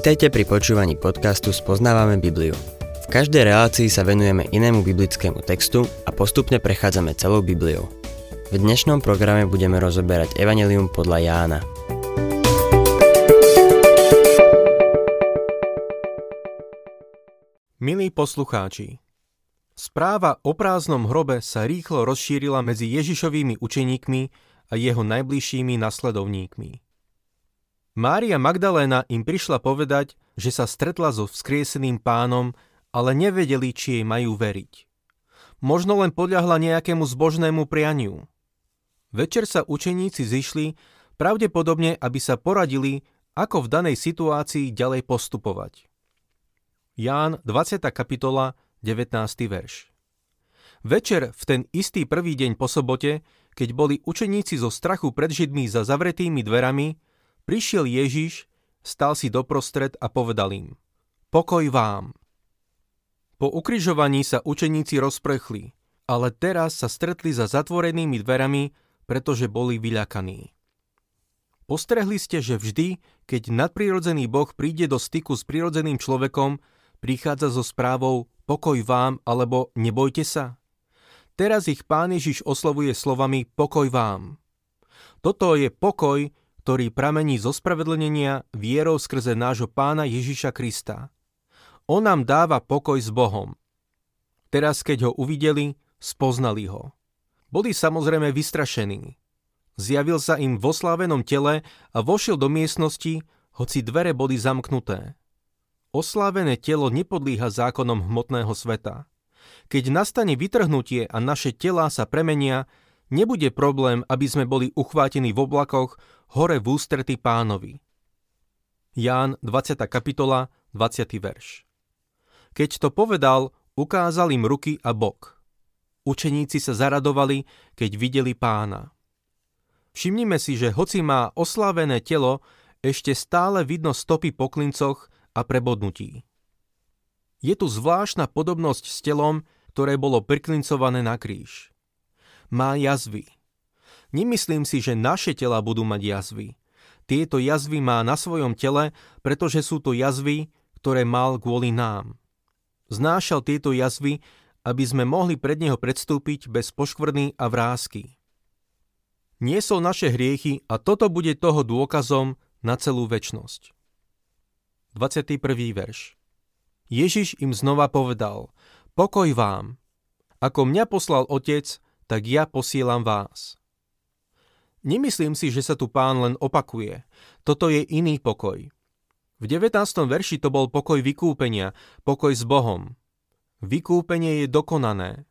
Vítajte pri počúvaní podcastu Spoznávame Bibliu. V každej relácii sa venujeme inému biblickému textu a postupne prechádzame celou Bibliou. V dnešnom programe budeme rozoberať Evangelium podľa Jána. Milí poslucháči, správa o prázdnom hrobe sa rýchlo rozšírila medzi Ježišovými učeníkmi a jeho najbližšími nasledovníkmi. Mária Magdaléna im prišla povedať, že sa stretla so vzkrieseným pánom, ale nevedeli, či jej majú veriť. Možno len podľahla nejakému zbožnému prianiu. Večer sa učeníci zišli, pravdepodobne, aby sa poradili, ako v danej situácii ďalej postupovať. Ján 20. kapitola 19. verš Večer v ten istý prvý deň po sobote, keď boli učeníci zo strachu pred Židmi za zavretými dverami, Prišiel Ježiš, stal si doprostred a povedal im, pokoj vám. Po ukrižovaní sa učeníci rozprechli, ale teraz sa stretli za zatvorenými dverami, pretože boli vyľakaní. Postrehli ste, že vždy, keď nadprirodzený Boh príde do styku s prirodzeným človekom, prichádza so správou pokoj vám alebo nebojte sa? Teraz ich pán Ježiš oslovuje slovami pokoj vám. Toto je pokoj, ktorý pramení zo spravedlnenia vierou skrze nášho pána Ježiša Krista. On nám dáva pokoj s Bohom. Teraz, keď ho uvideli, spoznali ho. Boli samozrejme vystrašení. Zjavil sa im v oslávenom tele a vošiel do miestnosti, hoci dvere boli zamknuté. Oslávené telo nepodlíha zákonom hmotného sveta. Keď nastane vytrhnutie a naše telá sa premenia, nebude problém, aby sme boli uchvátení v oblakoch, hore v ústrety pánovi. Ján 20. kapitola, 20. verš. Keď to povedal, ukázal im ruky a bok. Učeníci sa zaradovali, keď videli pána. Všimnime si, že hoci má oslávené telo, ešte stále vidno stopy po klincoch a prebodnutí. Je tu zvláštna podobnosť s telom, ktoré bolo priklincované na kríž. Má jazvy, Nemyslím si, že naše tela budú mať jazvy. Tieto jazvy má na svojom tele, pretože sú to jazvy, ktoré mal kvôli nám. Znášal tieto jazvy, aby sme mohli pred neho predstúpiť bez poškvrny a vrázky. Niesol naše hriechy a toto bude toho dôkazom na celú väčnosť. 21. verš Ježiš im znova povedal, pokoj vám. Ako mňa poslal Otec, tak ja posielam vás. Nemyslím si, že sa tu pán len opakuje. Toto je iný pokoj. V 19. verši to bol pokoj vykúpenia, pokoj s Bohom. Vykúpenie je dokonané.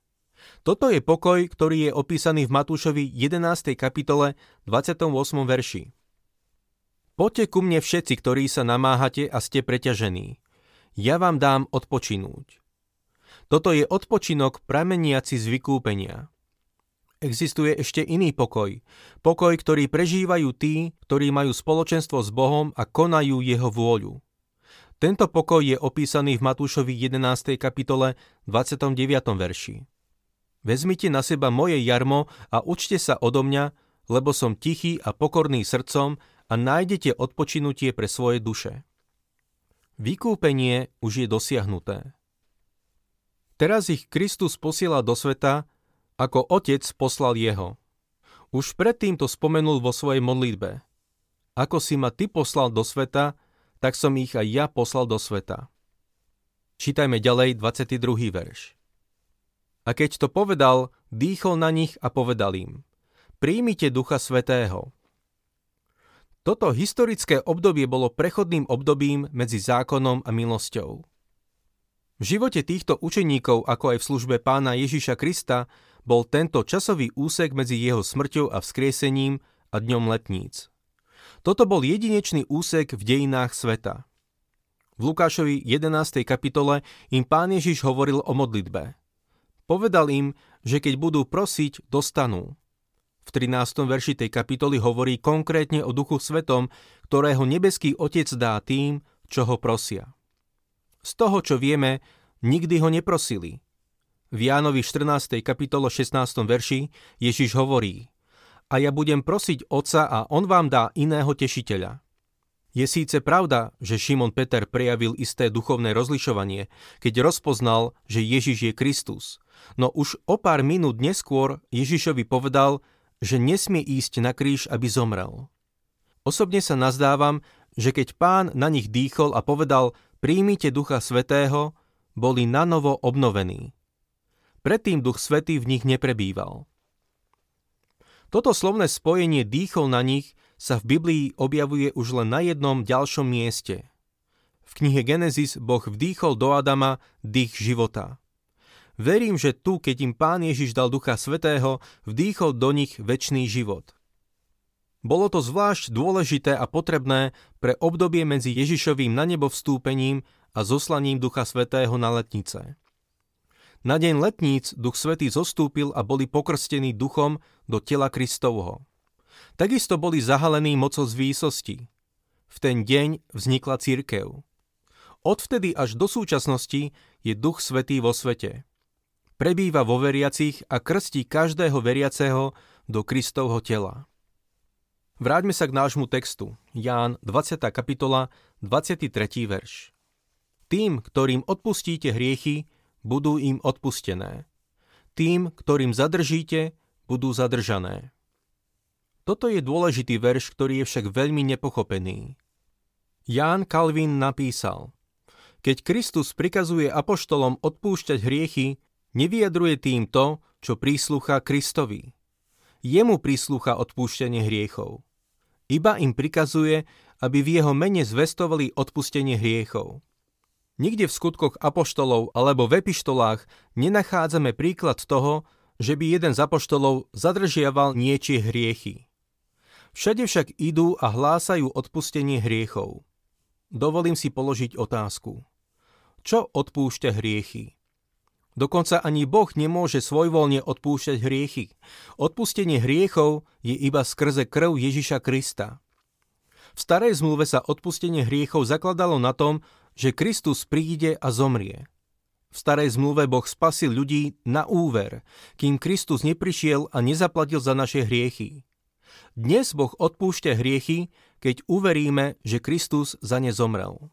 Toto je pokoj, ktorý je opísaný v Matúšovi 11. kapitole 28. verši. Poďte ku mne všetci, ktorí sa namáhate a ste preťažení. Ja vám dám odpočinúť. Toto je odpočinok prameniaci z vykúpenia. Existuje ešte iný pokoj. Pokoj, ktorý prežívajú tí, ktorí majú spoločenstvo s Bohom a konajú jeho vôľu. Tento pokoj je opísaný v Matúšovi 11. kapitole 29. verši. Vezmite na seba moje jarmo a učte sa odo mňa, lebo som tichý a pokorný srdcom a nájdete odpočinutie pre svoje duše. Vykúpenie už je dosiahnuté. Teraz ich Kristus posiela do sveta, ako otec poslal jeho. Už predtým to spomenul vo svojej modlitbe. Ako si ma ty poslal do sveta, tak som ich aj ja poslal do sveta. Čítajme ďalej 22. verš. A keď to povedal, dýchol na nich a povedal im, príjmite Ducha Svetého. Toto historické obdobie bolo prechodným obdobím medzi zákonom a milosťou. V živote týchto učeníkov, ako aj v službe pána Ježiša Krista, bol tento časový úsek medzi jeho smrťou a vzkriesením a dňom letníc. Toto bol jedinečný úsek v dejinách sveta. V Lukášovi 11. kapitole im pán Ježiš hovoril o modlitbe. Povedal im, že keď budú prosiť, dostanú. V 13. verši tej kapitoly hovorí konkrétne o Duchu Svetom, ktorého nebeský Otec dá tým, čo ho prosia. Z toho, čo vieme, nikdy ho neprosili, v Jánovi 14. kapitolo 16. verši Ježiš hovorí A ja budem prosiť Otca a On vám dá iného tešiteľa. Je síce pravda, že Šimon Peter prejavil isté duchovné rozlišovanie, keď rozpoznal, že Ježiš je Kristus, no už o pár minút neskôr Ježišovi povedal, že nesmie ísť na kríž, aby zomrel. Osobne sa nazdávam, že keď pán na nich dýchol a povedal príjmite Ducha Svetého, boli nanovo obnovení. Predtým Duch Svetý v nich neprebýval. Toto slovné spojenie dýchol na nich sa v Biblii objavuje už len na jednom ďalšom mieste. V knihe Genesis Boh vdýchol do Adama dých života. Verím, že tu, keď im Pán Ježiš dal Ducha Svetého, vdýchol do nich väčší život. Bolo to zvlášť dôležité a potrebné pre obdobie medzi Ježišovým na nebo vstúpením a zoslaním Ducha Svetého na letnice. Na deň letníc Duch Svetý zostúpil a boli pokrstení duchom do tela Kristovho. Takisto boli zahalení mocou z výsosti. V ten deň vznikla církev. Odvtedy až do súčasnosti je Duch Svetý vo svete. Prebýva vo veriacich a krstí každého veriaceho do Kristovho tela. Vráťme sa k nášmu textu. Ján 20. kapitola, 23. verš. Tým, ktorým odpustíte hriechy, budú im odpustené. Tým, ktorým zadržíte, budú zadržané. Toto je dôležitý verš, ktorý je však veľmi nepochopený. Ján Kalvin napísal Keď Kristus prikazuje apoštolom odpúšťať hriechy, nevyjadruje tým to, čo príslucha Kristovi. Jemu príslucha odpúšťanie hriechov. Iba im prikazuje, aby v jeho mene zvestovali odpustenie hriechov. Nikde v skutkoch apoštolov alebo v epištolách nenachádzame príklad toho, že by jeden z apoštolov zadržiaval niečie hriechy. Všade však idú a hlásajú odpustenie hriechov. Dovolím si položiť otázku. Čo odpúšťa hriechy? Dokonca ani Boh nemôže svojvoľne odpúšťať hriechy. Odpustenie hriechov je iba skrze krv Ježiša Krista. V starej zmluve sa odpustenie hriechov zakladalo na tom, že Kristus príde a zomrie. V starej zmluve Boh spasil ľudí na úver, kým Kristus neprišiel a nezaplatil za naše hriechy. Dnes Boh odpúšťa hriechy, keď uveríme, že Kristus za ne zomrel.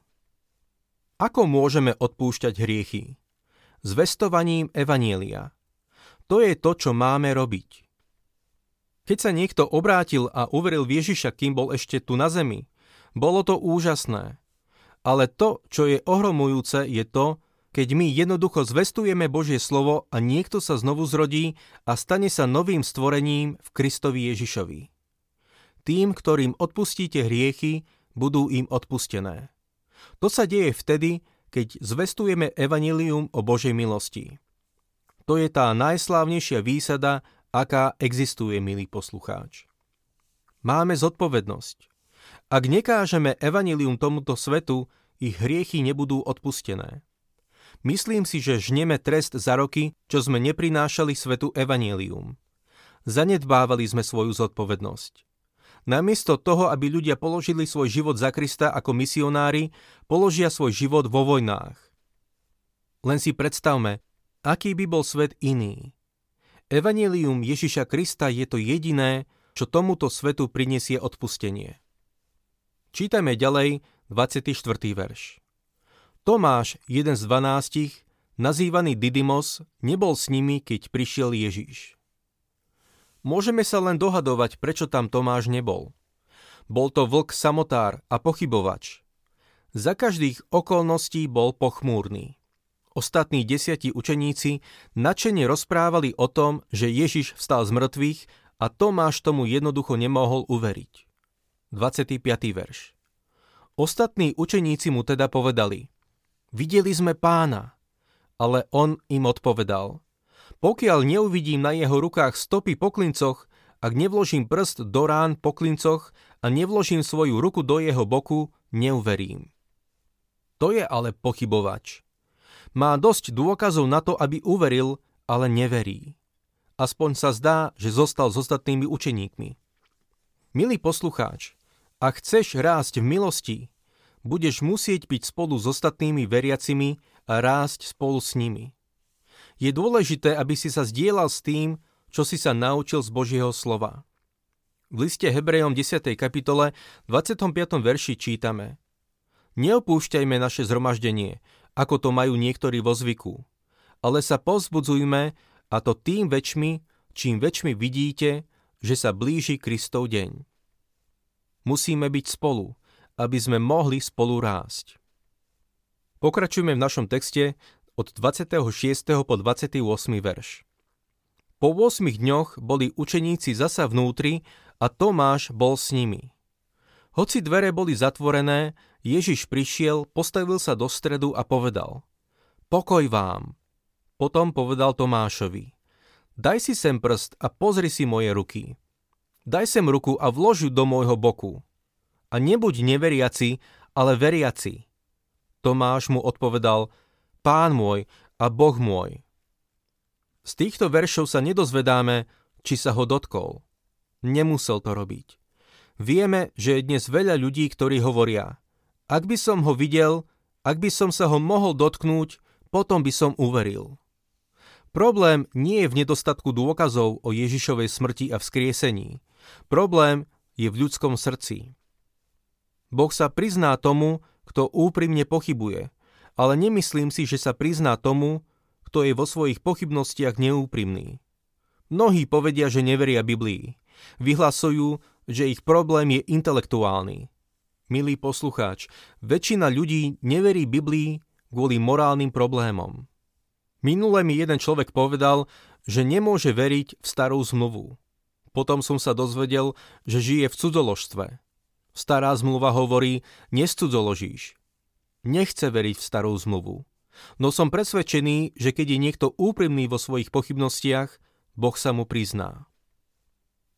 Ako môžeme odpúšťať hriechy? Zvestovaním Evanielia. To je to, čo máme robiť. Keď sa niekto obrátil a uveril v Ježiša, kým bol ešte tu na zemi, bolo to úžasné. Ale to, čo je ohromujúce, je to, keď my jednoducho zvestujeme Božie slovo a niekto sa znovu zrodí a stane sa novým stvorením v Kristovi Ježišovi. Tým, ktorým odpustíte hriechy, budú im odpustené. To sa deje vtedy, keď zvestujeme evanilium o Božej milosti. To je tá najslávnejšia výsada, aká existuje, milý poslucháč. Máme zodpovednosť. Ak nekážeme evanilium tomuto svetu, ich hriechy nebudú odpustené. Myslím si, že žneme trest za roky, čo sme neprinášali svetu evanilium. Zanedbávali sme svoju zodpovednosť. Namiesto toho, aby ľudia položili svoj život za Krista ako misionári, položia svoj život vo vojnách. Len si predstavme, aký by bol svet iný. Evangelium Ježiša Krista je to jediné, čo tomuto svetu prinesie odpustenie. Čítajme ďalej 24. verš. Tomáš, jeden z dvanástich, nazývaný Didymos, nebol s nimi, keď prišiel Ježiš. Môžeme sa len dohadovať, prečo tam Tomáš nebol. Bol to vlk samotár a pochybovač. Za každých okolností bol pochmúrny. Ostatní desiatí učeníci nadšene rozprávali o tom, že Ježiš vstal z mŕtvych a Tomáš tomu jednoducho nemohol uveriť. 25. verš Ostatní učeníci mu teda povedali Videli sme pána, ale on im odpovedal pokiaľ neuvidím na jeho rukách stopy po klincoch, ak nevložím prst do rán po klincoch a nevložím svoju ruku do jeho boku, neuverím. To je ale pochybovač. Má dosť dôkazov na to, aby uveril, ale neverí. Aspoň sa zdá, že zostal s ostatnými učeníkmi. Milý poslucháč, ak chceš rásť v milosti, budeš musieť byť spolu s ostatnými veriacimi a rásť spolu s nimi. Je dôležité, aby si sa zdieľal s tým, čo si sa naučil z Božieho slova. V liste Hebrejom 10. kapitole 25. verši čítame Neopúšťajme naše zhromaždenie, ako to majú niektorí vo zvyku, ale sa povzbudzujme a to tým väčšmi, čím väčšmi vidíte, že sa blíži Kristov deň. Musíme byť spolu, aby sme mohli spolu rásť. Pokračujeme v našom texte od 26. po 28. verš. Po 8 dňoch boli učeníci zasa vnútri a Tomáš bol s nimi. Hoci dvere boli zatvorené, Ježiš prišiel, postavil sa do stredu a povedal Pokoj vám. Potom povedal Tomášovi Daj si sem prst a pozri si moje ruky. Daj sem ruku a vlož ju do môjho boku. A nebuď neveriaci, ale veriaci. Tomáš mu odpovedal Pán môj a Boh môj. Z týchto veršov sa nedozvedáme, či sa ho dotkol. Nemusel to robiť. Vieme, že je dnes veľa ľudí, ktorí hovoria Ak by som ho videl, ak by som sa ho mohol dotknúť, potom by som uveril. Problém nie je v nedostatku dôkazov o Ježišovej smrti a vzkriesení. Problém je v ľudskom srdci. Boh sa prizná tomu, kto úprimne pochybuje, ale nemyslím si, že sa prizná tomu, kto je vo svojich pochybnostiach neúprimný. Mnohí povedia, že neveria Biblii. Vyhlasujú, že ich problém je intelektuálny. Milý poslucháč, väčšina ľudí neverí Biblii kvôli morálnym problémom. Minule mi jeden človek povedal, že nemôže veriť v starú zmluvu. Potom som sa dozvedel, že žije v cudzoložstve. Stará zmluva hovorí, nescudzoložíš. Nechce veriť v starú zmluvu. No som presvedčený, že keď je niekto úprimný vo svojich pochybnostiach, Boh sa mu prizná.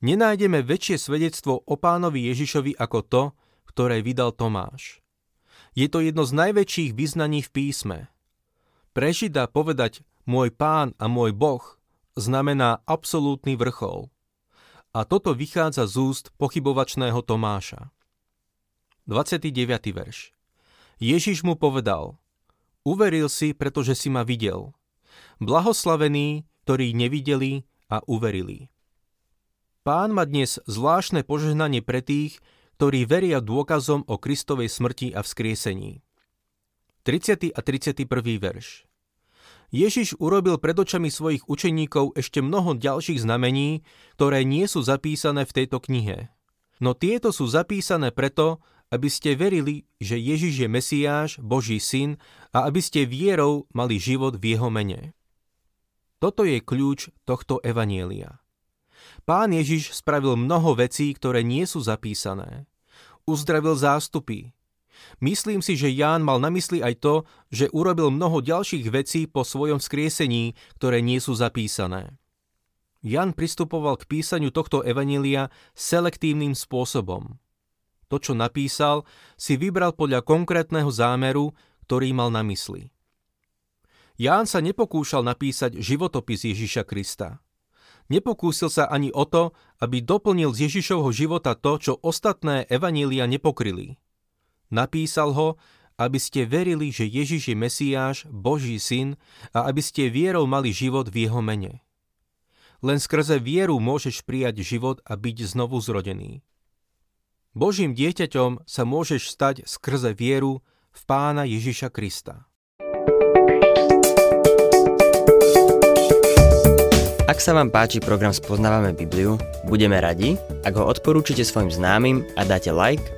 Nenájdeme väčšie svedectvo o pánovi Ježišovi ako to, ktoré vydal Tomáš. Je to jedno z najväčších vyznaní v písme. Pre Žida povedať môj pán a môj Boh znamená absolútny vrchol. A toto vychádza z úst pochybovačného Tomáša. 29. verš Ježiš mu povedal – Uveril si, pretože si ma videl. Blahoslavení, ktorí nevideli a uverili. Pán má dnes zvláštne požehnanie pre tých, ktorí veria dôkazom o Kristovej smrti a vzkriesení. 30. a 31. verš Ježiš urobil pred očami svojich učeníkov ešte mnoho ďalších znamení, ktoré nie sú zapísané v tejto knihe. No tieto sú zapísané preto, aby ste verili, že Ježiš je Mesiáš, Boží syn a aby ste vierou mali život v jeho mene. Toto je kľúč tohto evanielia. Pán Ježiš spravil mnoho vecí, ktoré nie sú zapísané. Uzdravil zástupy. Myslím si, že Ján mal na mysli aj to, že urobil mnoho ďalších vecí po svojom skriesení, ktoré nie sú zapísané. Jan pristupoval k písaniu tohto evanília selektívnym spôsobom. To, čo napísal, si vybral podľa konkrétneho zámeru, ktorý mal na mysli. Ján sa nepokúšal napísať životopis Ježiša Krista. Nepokúsil sa ani o to, aby doplnil z Ježišovho života to, čo ostatné evanília nepokryli. Napísal ho, aby ste verili, že Ježiš je Mesiáš, Boží syn a aby ste vierou mali život v jeho mene. Len skrze vieru môžeš prijať život a byť znovu zrodený. Božím dieťaťom sa môžeš stať skrze vieru v Pána Ježiša Krista. Ak sa vám páči program Spoznávame Bibliu, budeme radi, ak ho odporúčite svojim známym a dáte like,